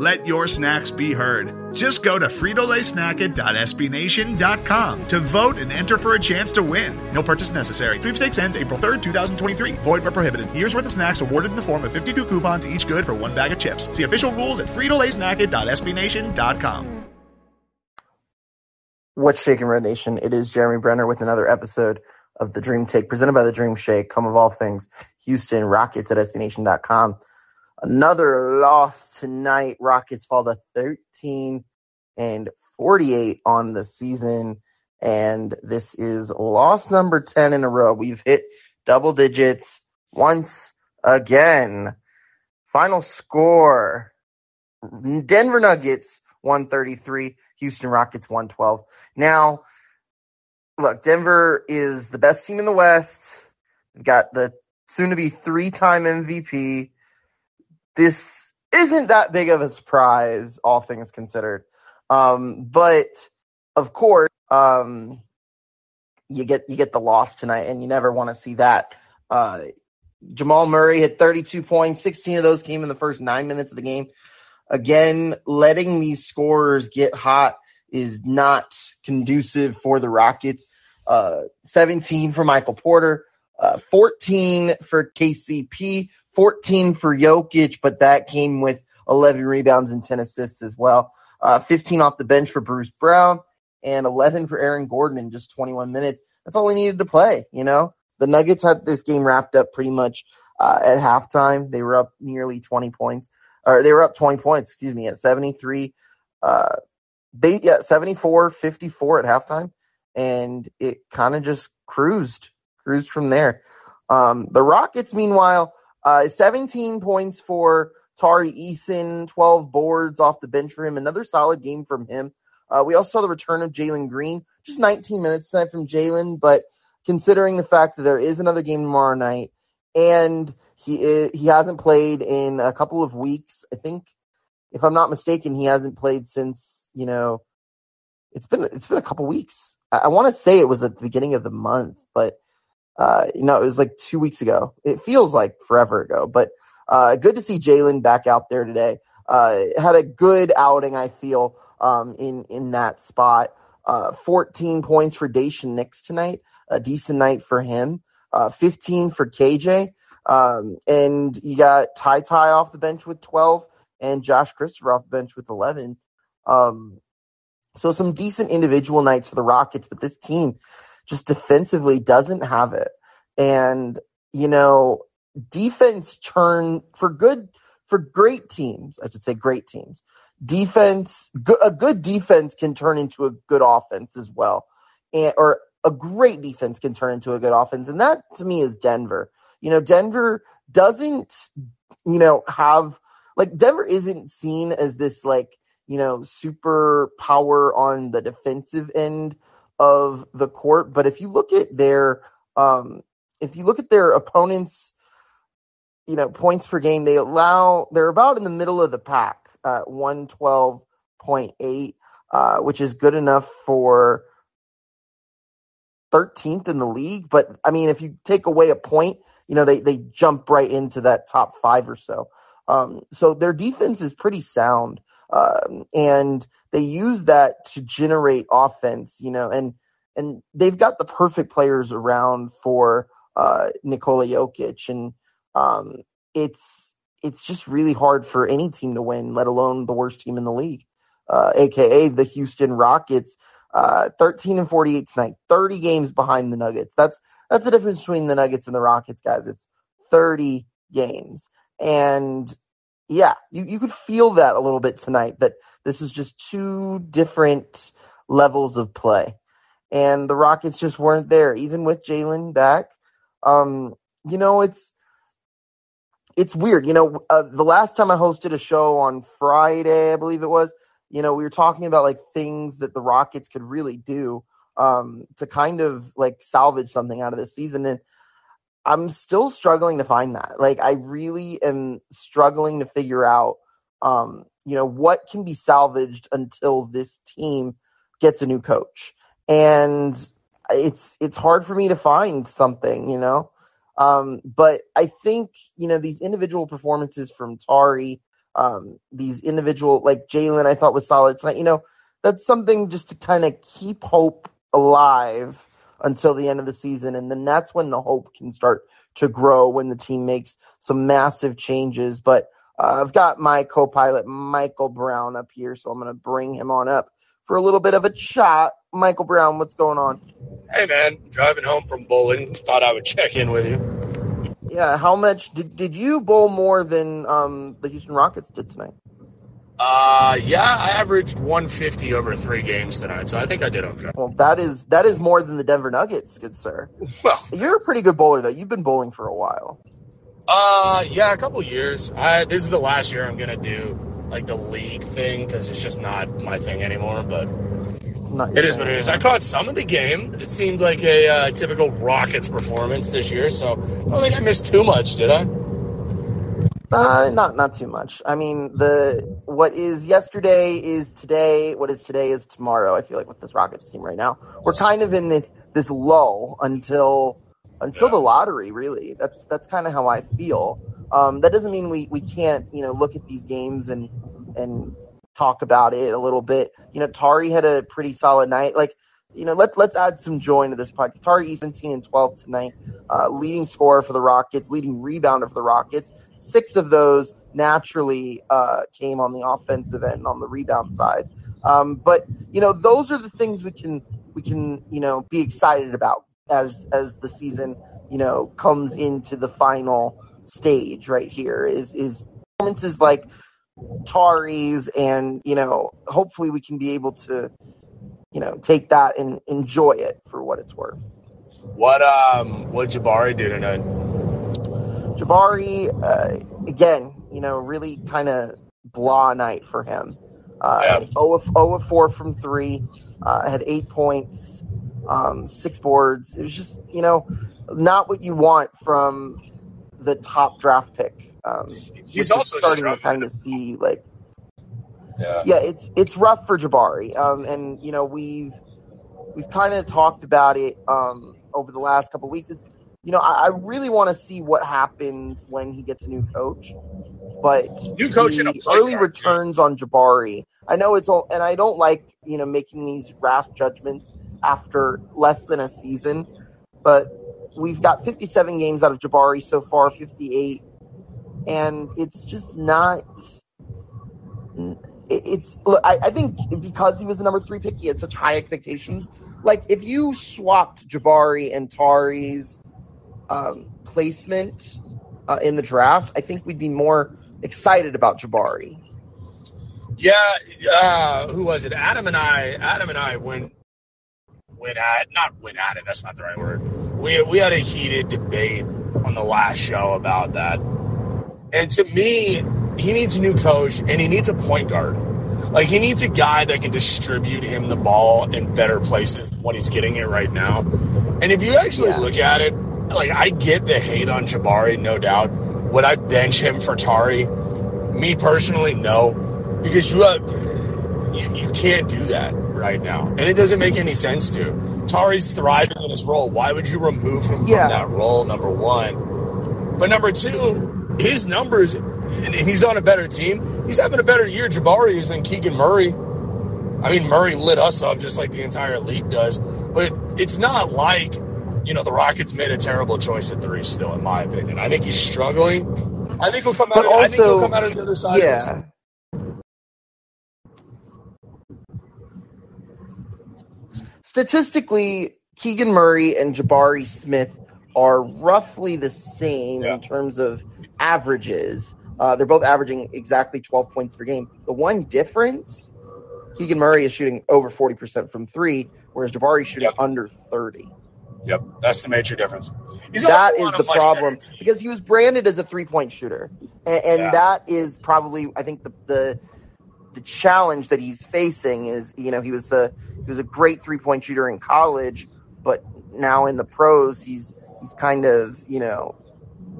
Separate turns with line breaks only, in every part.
Let your snacks be heard. Just go to fritolaysnacket.sbnation.com to vote and enter for a chance to win. No purchase necessary. Sweepstakes ends April 3rd, 2023. Void where prohibited. Year's worth of snacks awarded in the form of 52 coupons, each good for one bag of chips. See official rules at fritolaysnacket.sbnation.com.
What's shaking, Red Nation? It is Jeremy Brener with another episode of the Dream Take presented by the Dream Shake. Come of all things, Houston Rockets at SBNation.com. Another loss tonight. Rockets fall to 13 and 48 on the season. And this is loss number 10 in a row. We've hit double digits once again. Final score Denver Nuggets 133, Houston Rockets 112. Now, look, Denver is the best team in the West. We've got the soon to be three time MVP this isn't that big of a surprise, all things considered. Um, but of course, um, you get you get the loss tonight, and you never want to see that. Uh, Jamal Murray had 32 points. 16 of those came in the first nine minutes of the game. Again, letting these scorers get hot is not conducive for the Rockets. Uh, 17 for Michael Porter, uh, 14 for KCP, 14 for Jokic, but that came with 11 rebounds and 10 assists as well. Uh, 15 off the bench for Bruce Brown and 11 for Aaron Gordon in just 21 minutes. That's all he needed to play. You know, the Nuggets had this game wrapped up pretty much uh, at halftime. They were up nearly 20 points, or they were up 20 points, excuse me, at 73. Uh, they, yeah, 74 54 at halftime. And it kind of just cruised, cruised from there. Um, the Rockets, meanwhile, uh, 17 points for Tari Eason, 12 boards off the bench for him. Another solid game from him. Uh, we also saw the return of Jalen Green, just 19 minutes tonight from Jalen, but considering the fact that there is another game tomorrow night and he he hasn't played in a couple of weeks, I think, if I'm not mistaken, he hasn't played since you know it's been it's been a couple weeks. I, I want to say it was at the beginning of the month, but uh, you know, it was like two weeks ago. It feels like forever ago, but uh, good to see Jalen back out there today. Uh, had a good outing, I feel, um, in in that spot. Uh, 14 points for Daishen Nix tonight, a decent night for him. Uh, 15 for KJ, um, and you got Ty Ty off the bench with 12, and Josh Christopher off the bench with 11. Um, so some decent individual nights for the Rockets, but this team just defensively doesn't have it. And, you know, defense turn for good, for great teams, I should say great teams. Defense, a good defense can turn into a good offense as well. And, or a great defense can turn into a good offense. And that to me is Denver. You know, Denver doesn't, you know, have like Denver isn't seen as this like, you know, super power on the defensive end of the court. But if you look at their um, if you look at their opponents, you know, points per game, they allow they're about in the middle of the pack at one twelve point eight, uh, which is good enough for 13th in the league. But I mean, if you take away a point, you know, they, they jump right into that top five or so. Um, so their defense is pretty sound. Um, and they use that to generate offense, you know, and and they've got the perfect players around for uh, Nikola Jokic, and um, it's it's just really hard for any team to win, let alone the worst team in the league, uh, aka the Houston Rockets. Uh, 13 and 48 tonight, 30 games behind the Nuggets. That's that's the difference between the Nuggets and the Rockets, guys. It's 30 games. And yeah, you, you could feel that a little bit tonight that this is just two different levels of play. And the Rockets just weren't there, even with Jalen back. Um, you know, it's it's weird. You know, uh, the last time I hosted a show on Friday, I believe it was, you know, we were talking about like things that the Rockets could really do um, to kind of like salvage something out of this season. And I'm still struggling to find that. Like, I really am struggling to figure out, um, you know, what can be salvaged until this team gets a new coach. And it's it's hard for me to find something, you know. Um, but I think you know these individual performances from Tari, um, these individual like Jalen, I thought was solid tonight. You know, that's something just to kind of keep hope alive until the end of the season, and then that's when the hope can start to grow when the team makes some massive changes. But uh, I've got my co-pilot Michael Brown up here, so I'm going to bring him on up for a little bit of a chat. Michael Brown, what's going on?
Hey man, driving home from bowling. Thought I would check in with you.
Yeah, how much did did you bowl more than um, the Houston Rockets did tonight?
Uh, yeah, I averaged 150 over three games tonight, so I think I did okay.
Well, that is that is more than the Denver Nuggets, good sir.
Well,
You're a pretty good bowler though. You've been bowling for a while.
uh, yeah, a couple years. I this is the last year I'm gonna do like the league thing because it's just not my thing anymore. But
Not
it is what it is. I caught some of the game. It seemed like a uh, typical Rockets performance this year, so I don't think I missed too much, did I?
Uh, not not too much. I mean, the what is yesterday is today. What is today is tomorrow. I feel like with this Rockets team right now, we're kind of in this this lull until until
Yeah.
the lottery. Really, that's that's kind of how I feel. Um, that doesn't mean we we can't you know look at these games and and talk about it a little bit. You know, Tari had a pretty solid night. Like you know, let let's add some joy into this podcast. Tari 17 and 12 tonight, uh, leading scorer for the Rockets, leading rebounder for the Rockets. Six of those naturally uh, came on the offensive end on the rebound side. Um, but you know, those are the things we can we can you know be excited about as as the season you know comes into the final stage. Right here is is performances like Tari's, and you know, hopefully we can be able to you know take that and enjoy it for what it's worth.
What um, what Jabari do tonight?
Jabari, uh, again, you know, really kind of blah night for him. Uh,
Yeah.
0, of, 0 of 4 from three, uh, had eight points, um, six boards. It was just, you know, not what you want from the top draft pick. Um,
He's also
starting to kind of see like
Yeah.
yeah, it's it's rough for Jabari. Um, and you know we've we've kind of talked about it um, over the last couple of weeks. It's you know I, I really want to see what happens when he gets a new coach, but
New coach
the early returns on Jabari. I know it's all, and I don't like you know making these rash judgments after less than a season, but we've got 57 games out of Jabari so far, 58, and it's just not it's look, I, I think because he was the number three pick, he had such high expectations. Like if you swapped Jabari and Tari's um, placement uh, in the draft, I think we'd be more excited about Jabari.
Yeah, uh, who was it? Adam and I. Adam and I went went at not went at it. That's not the right word. We we had a heated debate on the last show about that. And to me, he needs a new coach and he needs a point guard. Like he needs a guy that can distribute him the ball in better places than what he's getting it right now. And if you actually
Yeah.
look at it, like I get the hate on Jabari, no doubt. Would I bench him for Tari? Me personally, no, because you have you, you can't do that right now, and it doesn't make any sense to. Tari's thriving in his role. Why would you remove him
Yeah.
from that role? Number one, but number two, his numbers, and he's on a better team. He's having a better year. Jabari is than Keegan Murray. I mean, Murray lit us up just like the entire league does, but it's not like you know the Rockets made a terrible choice at three. Still, in my opinion, I think he's struggling. I think he'll come out.
But
I think he'll
also-
come out of the other side.
Yeah. Statistically, Keegan Murray and Jabari Smith are roughly the same
Yeah.
in terms of averages. Uh, they're both averaging exactly 12 points per game. The one difference, Keegan Murray is shooting over 40% from three, whereas Jabari is shooting
Yeah.
under 30.
Yep, that's the major difference.
He's that is the problem because he was branded as a three point shooter, and, and yeah. that is probably I think the, the the challenge that he's facing is you know he was a he was a great three point shooter in college, but now in the pros he's he's kind of you know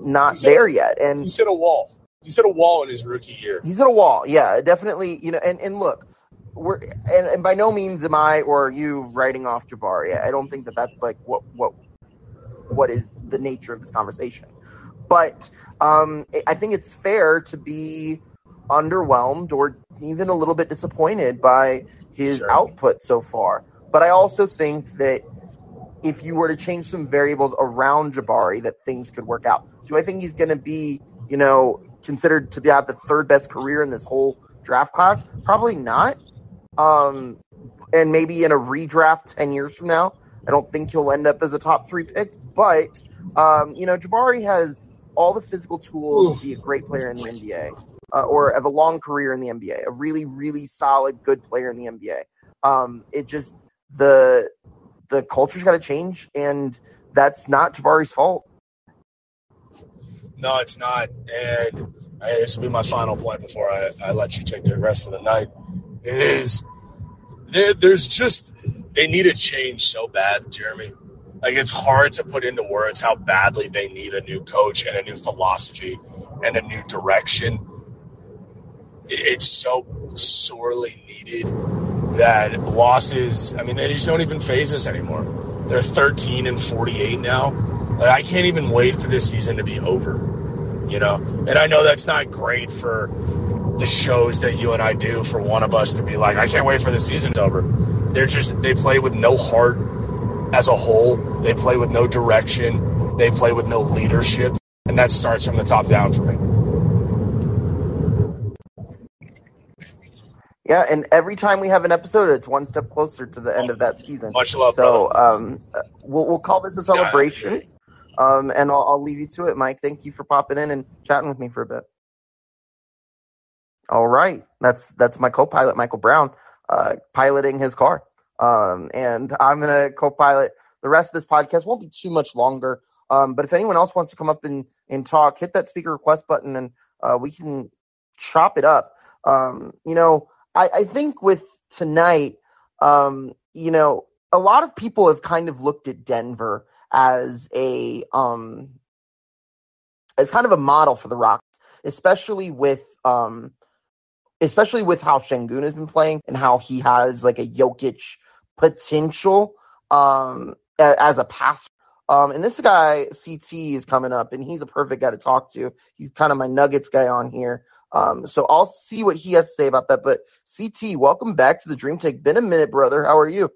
not there yet, and
he's hit a wall. He's hit a wall in his rookie year.
He's hit a wall, yeah, definitely. You know, and and look, we're and, and by no means am I or you writing off Jabari. I don't think that that's like what what what is the nature of this conversation. But um, I think it's fair to be underwhelmed or even a little bit disappointed by his sure. output so far. But I also think that if you were to change some variables around Jabari, that things could work out. Do I think he's going to be, you know, considered to be have the third best career in this whole draft class? Probably not. Um, and maybe in a redraft 10 years from now, I don't think he'll end up as a top three pick. But, um, you know, Jabari has all the physical tools to be a great player in the NBA uh, or have a long career in the NBA, a really, really solid, good player in the NBA. Um, it just, the, the culture's got to change, and that's not Jabari's fault.
No, it's not. And this will be my final point before I, I let you take the rest of the night. Is there, there's just they need a change so bad, Jeremy. Like it's hard to put into words how badly they need a new coach and a new philosophy and a new direction. It's so sorely needed that losses. I mean, they just don't even faze us anymore. They're 13 and 48 now. Like, I can't even wait for this season to be over. You know, and I know that's not great for the shows that you and I do for one of us to be like, I can't wait for the season season's over. They're just they play with no heart as a whole. They play with no direction. They play with no leadership, and that starts from the top down for me.
Yeah, and every time we have an episode, it's one step closer to the end of that season.
Much love.
So um, we'll we'll call this a celebration, um, and I'll, I'll leave you to it, Mike. Thank you for popping in and chatting with me for a bit. All right, that's that's my co-pilot Michael Brown, uh, piloting his car, um, and I'm gonna co-pilot the rest of this podcast. Won't be too much longer, um, but if anyone else wants to come up and and talk, hit that speaker request button, and uh, we can chop it up. Um, you know, I, I think with tonight, um, you know, a lot of people have kind of looked at Denver as a um as kind of a model for the Rockets, especially with um especially with how Sengun has been playing and how he has like a Jokic potential um, as a passer. Um, and this guy CT is coming up, and he's a perfect guy to talk to. He's kind of my Nuggets guy on here. Um, so I'll see what he has to say about that. But CT, welcome back to the Dream Take. Been a minute, brother. How are you?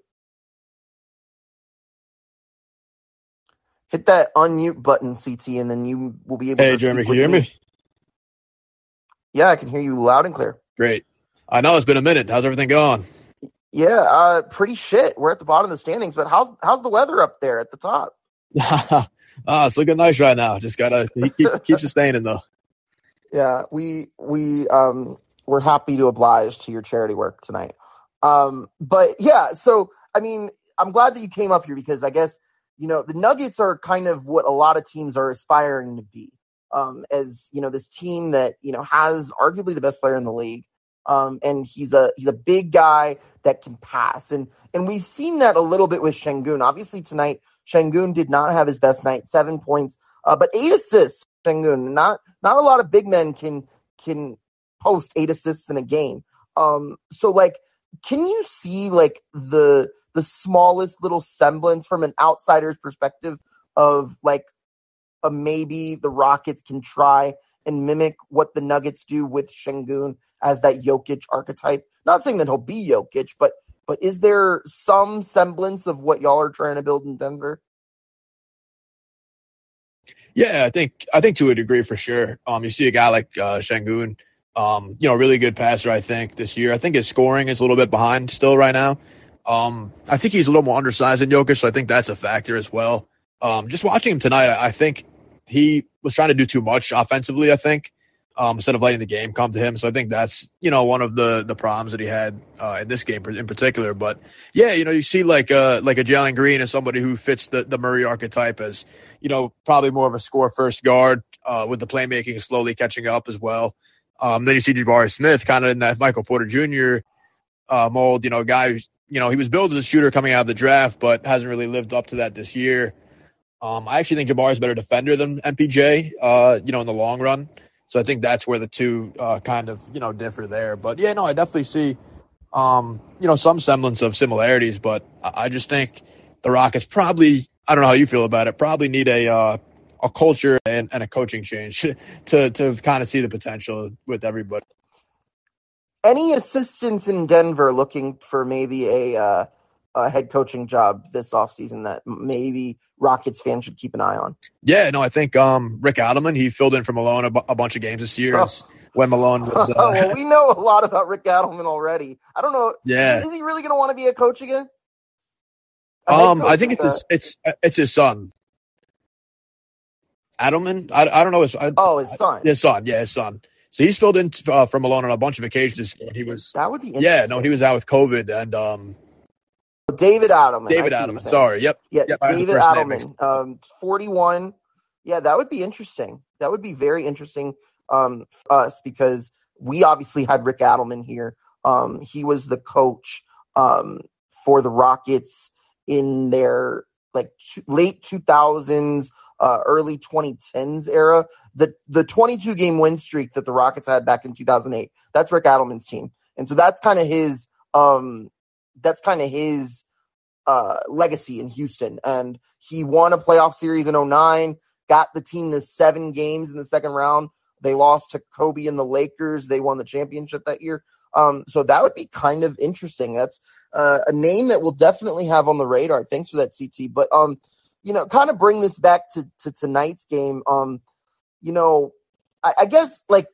Hit that unmute button, CT, and then you will be able.
Hey, Jeremy, can you hear me? me?
Yeah, I can hear you loud and clear.
Great. I know it's been a minute. How's everything going?
Yeah, uh, pretty shit. We're at the bottom of the standings, but how's how's the weather up there at the top?
ah, it's looking nice right now. Just gotta keep, keep sustaining though.
Yeah, we we um we're happy to oblige to your charity work tonight. Um, but yeah, so I mean, I'm glad that you came up here because I guess you know the Nuggets are kind of what a lot of teams are aspiring to be um, as you know this team that you know has arguably the best player in the league, um, and he's a he's a big guy that can pass, and and we've seen that a little bit with Sengun. Obviously tonight, Sengun did not have his best night, seven points, uh, but eight assists. Sengun, not not a lot of big men can can post eight assists in a game. Um, so like, can you see like the the smallest little semblance from an outsider's perspective of like uh, maybe the Rockets can try and mimic what the Nuggets do with Sengun as that Jokic archetype. Not saying that he'll be Jokic, but but is there some semblance of what y'all are trying to build in Denver?
Yeah, I think I think to a degree for sure. Um, you see a guy like uh, Sengun, um, you know, really good passer. I think this year. I think his scoring is a little bit behind still right now. Um, I think he's a little more undersized than Jokic, so I think that's a factor as well. Um, just watching him tonight, I think he was trying to do too much offensively. I think um, instead of letting the game come to him. So I think that's you know one of the the problems that he had uh, in this game in particular. But yeah, you know you see like uh like a Jalen Green as somebody who fits the the Murray archetype as you know probably more of a score first guard uh, with the playmaking slowly catching up as well. Um, then you see Jabari Smith kind of in that Michael Porter Jr. Uh, mold. You know, guy who's you know he was billed as a shooter coming out of the draft, but hasn't really lived up to that this year. Um, I actually think Jabari is a better defender than MPJ. Uh, you know, in the long run. So I think that's where the two uh, kind of you know differ there. But yeah, no, I definitely see um, you know some semblance of similarities. But I just think the Rockets probably I don't know how you feel about it. Probably need a uh, a culture and, and a coaching change to to kind of see the potential with everybody.
Any assistants in Denver looking for maybe a uh, a head coaching job this offseason that maybe Rockets fans should keep an eye on?
Yeah, no, I think um, Rick Adelman, he filled in for Malone a, b- a bunch of games this year oh. when Malone was. Uh,
oh, well, we know a lot about Rick Adelman already. I don't know.
Yeah.
Is, he really going to want to be a coach again?
A um, I think it's his, it's it's his son. Adelman, I, I don't know his. I,
oh, his son.
His son, yeah, his son. So he's filled in uh, for Malone on a bunch of occasions. He was
that would be
yeah. No, he was out with COVID, and um,
David Adelman.
David Adelman. Sorry. Yep.
Yeah.
Yep,
David Adelman. Um, 41. Yeah, that would be interesting. That would be very interesting um, us because we obviously had Rick Adelman here. Um, he was the coach um, for the Rockets in their like late 2000s, uh, early 2010s era. The the 22 game win streak that the Rockets had back in 2008. That's Rick Adelman's team, and so that's kind of his um, that's kind of his uh, legacy in Houston. And he won a playoff series in 09, got the team to seven games in the second round. They lost to Kobe and the Lakers. They won the championship that year. Um, so that would be kind of interesting. That's uh, a name that we'll definitely have on the radar. Thanks for that, CT. But um, you know, kind of bring this back to, to tonight's game. Um, you know, I, I guess like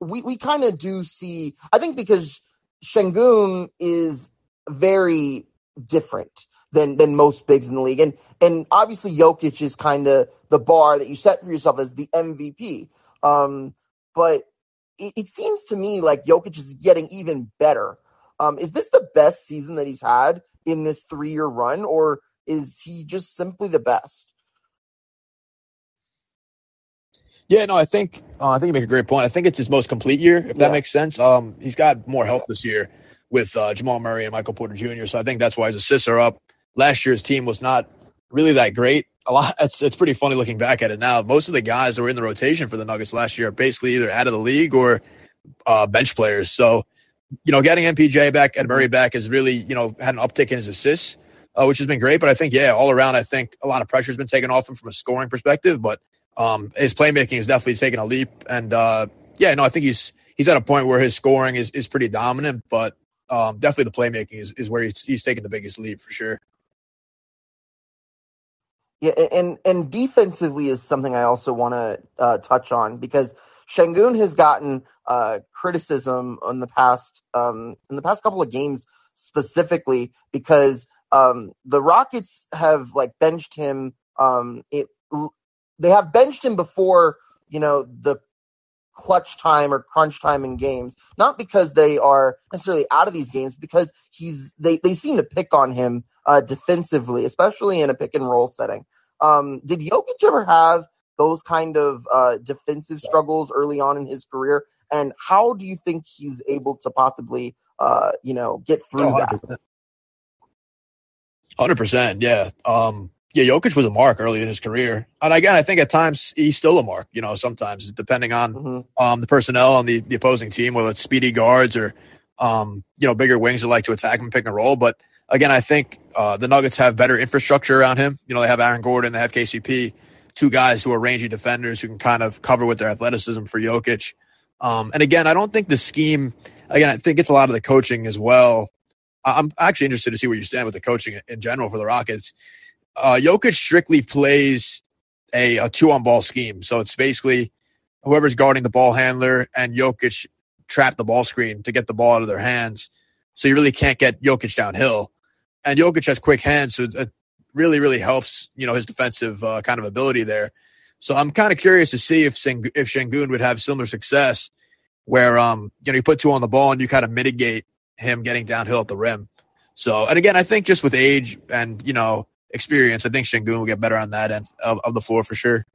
we we kind of do see. I think because Sengun is very different than than most bigs in the league. And and obviously Jokic is kind of the bar that you set for yourself as the MVP. Um, but it, it, seems to me like Jokic is getting even better. Um, is this the best season that he's had in this three year run, or is he just simply the best?
Yeah, no, I think uh, I think you make a great point. I think it's his most complete year, if that makes sense. Um, he's got more help this year with uh, Jamal Murray and Michael Porter Jr. So I think that's why his assists are up. Last year's team was not really that great. A lot. It's it's pretty funny looking back at it now. Most of the guys that were in the rotation for the Nuggets last year are basically either out of the league or uh, bench players. So you know, getting MPJ back and Murray back has really you know had an uptick in his assists, uh, which has been great. But I think yeah, all around, I think a lot of pressure has been taken off him from a scoring perspective. But um, his playmaking has definitely taken a leap. And uh, yeah, no, I think he's he's at a point where his scoring is is pretty dominant, but um, definitely the playmaking is, is where he's, he's taking the biggest leap for sure.
Yeah, and and defensively is something I also want to uh, touch on because Sengun has gotten uh, criticism in the past um, in the past couple of games specifically because um, the Rockets have like benched him. Um, it they have benched him before you know the clutch time or crunch time in games. Not because they are necessarily out of these games, because he's they they seem to pick on him uh, defensively, especially in a pick and roll setting. Um, did Jokic ever have those kind of uh, defensive struggles early on in his career? And how do you think he's able to possibly, uh, you know, get through oh, that?
Hundred percent, yeah. Um, yeah, Jokic was a mark early in his career, and again, I think at times he's still a mark. You know, sometimes depending on mm-hmm. um, the personnel on the, the opposing team, whether it's speedy guards or um, you know bigger wings that like to attack him, pick and roll. But again, I think uh, the Nuggets have better infrastructure around him. You know, they have Aaron Gordon, they have KCP, two guys who are rangy defenders who can kind of cover with their athleticism for Jokic. Um, and again, I don't think the scheme. Again, I think it's a lot of the coaching as well. I'm actually interested to see where you stand with the coaching in general for the Rockets uh, Jokic strictly plays a, a two on ball scheme. So it's basically whoever's guarding the ball handler and Jokic trap the ball screen to get the ball out of their hands. So you really can't get Jokic downhill. And Jokic has quick hands, so it really, really helps, you know, his defensive uh, kind of ability there. So I'm kind of curious to see if Seng- if Sengun would have similar success, where um you know you put two on the ball and you kind of mitigate him getting downhill at the rim. So and again, I think just with age and you know experience, I think Sengun will get better on that end of, of the floor for sure.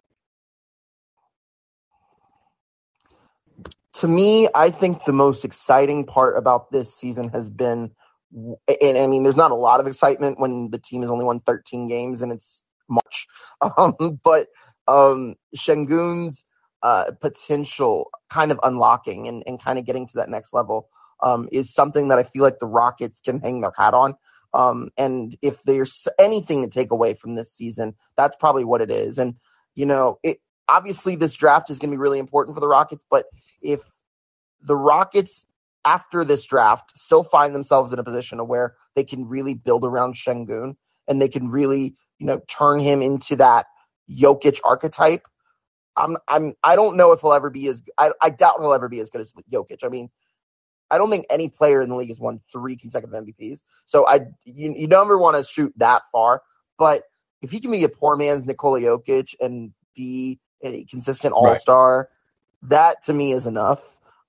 to me, I think the most exciting part about this season has been, and I mean, there's not a lot of excitement when the team has only won 13 games and it's March, um, but um, Sengun's uh, potential kind of unlocking and, and kind of getting to that next level um, is something that I feel like the Rockets can hang their hat on. Um, and if there's anything to take away from this season, that's probably what it is. And, you know, it, obviously this draft is going to be really important for the Rockets, but if the Rockets after this draft still find themselves in a position where they can really build around Sengun and they can really, you know, turn him into that Jokic archetype. I'm I'm I don't know if he'll ever be as I, I doubt he'll ever be as good as Jokic. I mean, I don't think any player in the league has won three consecutive MVPs. So I you, you never want to shoot that far. But if he can be a poor man's Nikola Jokic and be a consistent all star, right. that to me is enough.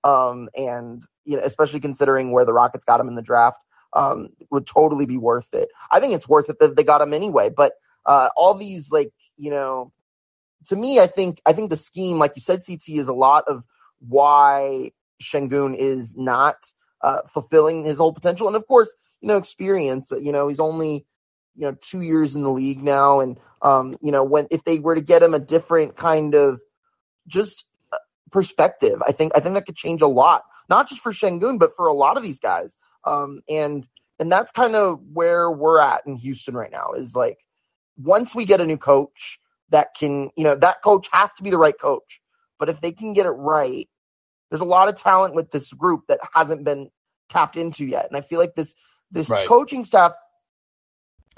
Um, and you know, especially considering where the Rockets got him in the draft, um, would totally be worth it. I think it's worth it that they got him anyway. But uh, all these like you know, to me, I think I think the scheme, like you said, CT is a lot of why Sengun is not uh, fulfilling his whole potential, and of course, you know, experience. You know, he's only you know two years in the league now, and um, you know, when if they were to get him a different kind of just perspective. I think I think that could change a lot, not just for Sengun, but for a lot of these guys. Um, and and that's kind of where we're at in Houston right now. Is like once we get a new coach that can, you know, that coach has to be the right coach. But if they can get it right, there's a lot of talent with this group that hasn't been tapped into yet. And I feel like this this right. coaching staff.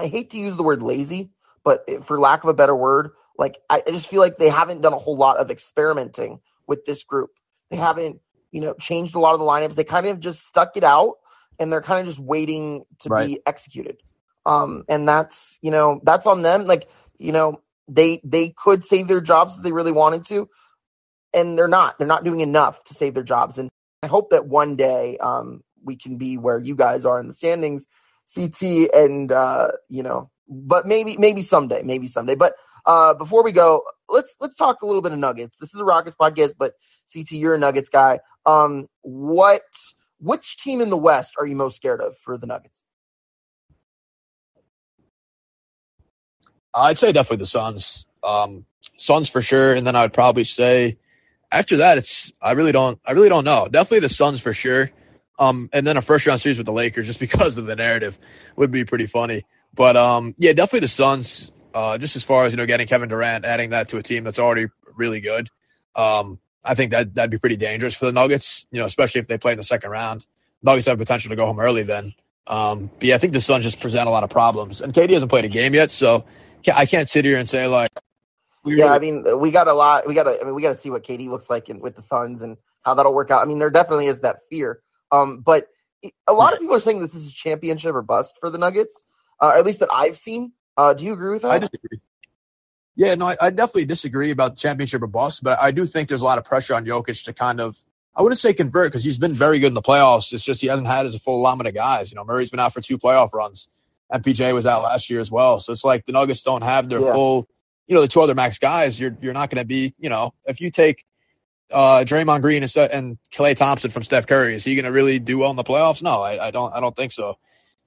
I hate to use the word lazy, but for lack of a better word, like I, I just feel like they haven't done a whole lot of experimenting with this group. They haven't, you know, changed a lot of the lineups. They kind of just stuck it out and they're kind of just waiting to right. be executed. Um, and that's, you know, that's on them. Like, you know, they they could save their jobs if they really wanted to, and they're not. They're not doing enough to save their jobs. And I hope that one day um, we can be where you guys are in the standings, CT, and uh, you know, but maybe maybe someday, maybe someday. But uh, before we go, let's let's talk a little bit of Nuggets. This is a Rockets podcast, but CT, you're a Nuggets guy. Um, what which team in the West are you most scared of for the Nuggets?
I'd say definitely the Suns. Um, Suns for sure, and then I'd probably say after that, it's I really don't I really don't know. Definitely the Suns for sure. Um, and then a first round series with the Lakers just because of the narrative would be pretty funny. But um, yeah, definitely the Suns. Uh, just as far as you know, getting Kevin Durant, adding that to a team that's already really good. Um, I think that that'd be pretty dangerous for the Nuggets. You know, especially if they play in the second round. Nuggets have potential to go home early then. Um, but yeah, I think the Suns just present a lot of problems, and KD hasn't played a game yet, so I can't sit here and say like.
Yeah, I mean, we got a lot. We got to. I mean, we got to see what KD looks like in, with the Suns and how that'll work out. I mean, there definitely is that fear. Um, but a lot of people are saying that this is championship or bust for the Nuggets, uh, at least that I've seen. Uh, do you agree with that?
I disagree. Yeah, no, I, I definitely disagree about the championship or bust, but I do think there's a lot of pressure on Jokic to kind of, I wouldn't say convert because he's been very good in the playoffs. It's just he hasn't had his full allotment of guys. You know, Murray's been out for two playoff runs, and PJ was out last year as well. So it's like the Nuggets don't have their yeah. full, you know, the two other max guys. You're you're not going to be, you know, if you take uh, Draymond Green and, and Klay Thompson from Steph Curry, is he going to really do well in the playoffs? No, I, I don't. I don't think so.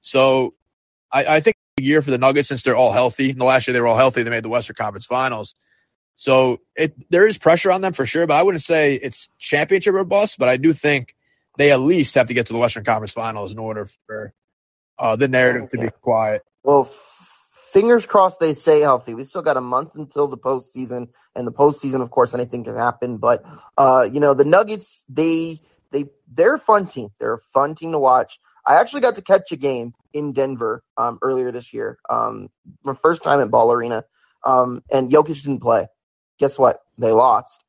So I, I think year for the Nuggets since they're all healthy. In the last year they were all healthy. They made the Western Conference Finals. So it there is pressure on them for sure, but I wouldn't say it's championship or bust. But I do think they at least have to get to the Western Conference Finals in order for uh, the narrative to be quiet.
Well, fingers crossed they stay healthy. We still got a month until the postseason, and the postseason, of course, anything can happen. But uh, you know, the Nuggets they they they're a fun team. They're a fun team to watch. I actually got to catch a game in Denver um, earlier this year. Um, my first time at Ball Arena, um, and Jokic didn't play. Guess what? They lost.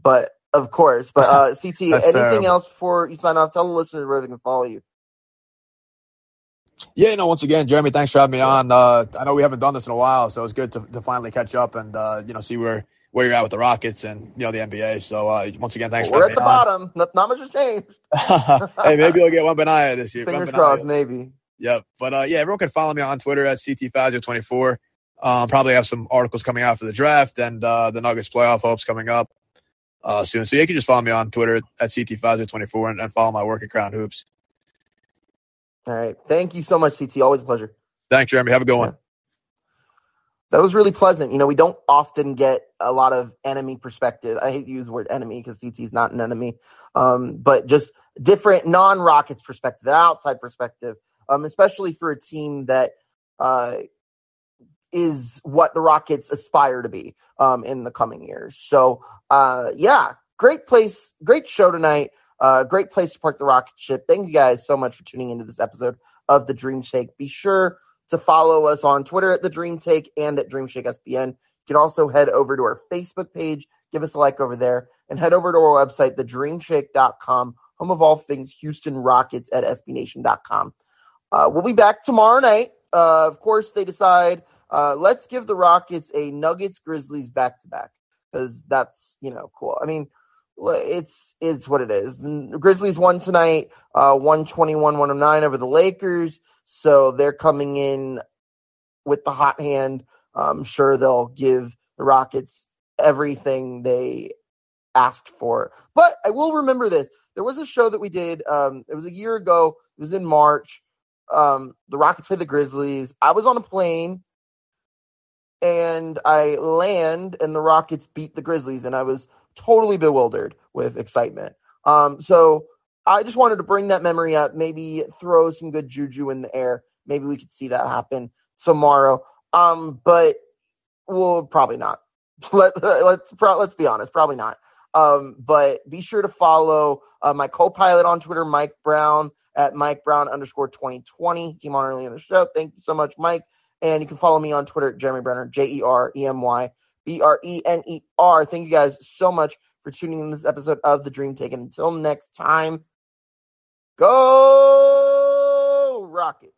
But of course, but uh, CT, anything terrible. else before you sign off? Tell the listeners where they can follow you.
Yeah, you know, once again, Jeremy, thanks for having me on. Uh, I know we haven't done this in a while, so it's good to, to finally catch up and uh, you know see where where you're at with the Rockets and you know the NBA. So uh, once again, thanks.
We're at the
on.
bottom. Not, not much has changed.
hey, maybe we'll get Wembanyama this year.
Fingers crossed, maybe.
Yep. But uh, yeah, everyone can follow me on Twitter at CT5024. Um, probably have some articles coming out for the draft and uh, the Nuggets playoff hopes coming up uh, soon. So you can just follow me on Twitter at CT5024 and, and follow my work at Crown Hoops.
All right. Thank you so much, CT. Always a pleasure.
Thanks, Jeremy. Have a good one.
That was really pleasant. You know, we don't often get a lot of enemy perspective. I hate to use the word enemy because CT is not an enemy, um, but just different non Rockets perspective, outside perspective, um, especially for a team that uh, is what the Rockets aspire to be um, in the coming years. So, uh, yeah, great place, great show tonight. Uh, great place to park the rocket ship. Thank you guys so much for tuning into this episode of the Dream Shake. Be sure to follow us on Twitter at the Dream Take and at Dream Shake SBN. You can also head over to our Facebook page, give us a like over there, and head over to our website, thedreamshake.com, home of all things Houston Rockets at SBNation.com. Uh, we'll be back tomorrow night. Uh, of course, they decide uh, let's give the Rockets a Nuggets Grizzlies back to back because that's you know cool. I mean, it's it's what it is. The Grizzlies won tonight, uh, 121-109 over the Lakers, so they're coming in with the hot hand. I'm sure they'll give the Rockets everything they asked for. But I will remember this. There was a show that we did. Um, it was a year ago. It was in March. Um, the Rockets played the Grizzlies. I was on a plane and I land and the Rockets beat the Grizzlies and I was totally bewildered with excitement. Um, so I just wanted to bring that memory up, maybe throw some good juju in the air. Maybe we could see that happen tomorrow. Um, but we'll probably not. Let, let's let's be honest, probably not. Um, but be sure to follow uh, my co-pilot on Twitter, Mike Brown at Mike Brown underscore 2020. Came on early in the show. Thank you so much, Mike. And you can follow me on Twitter, Jeremy Brener, J E R E M Y B R E N E R. Thank you guys so much for tuning in this episode of The Dream Take. And until next time, go Rockets.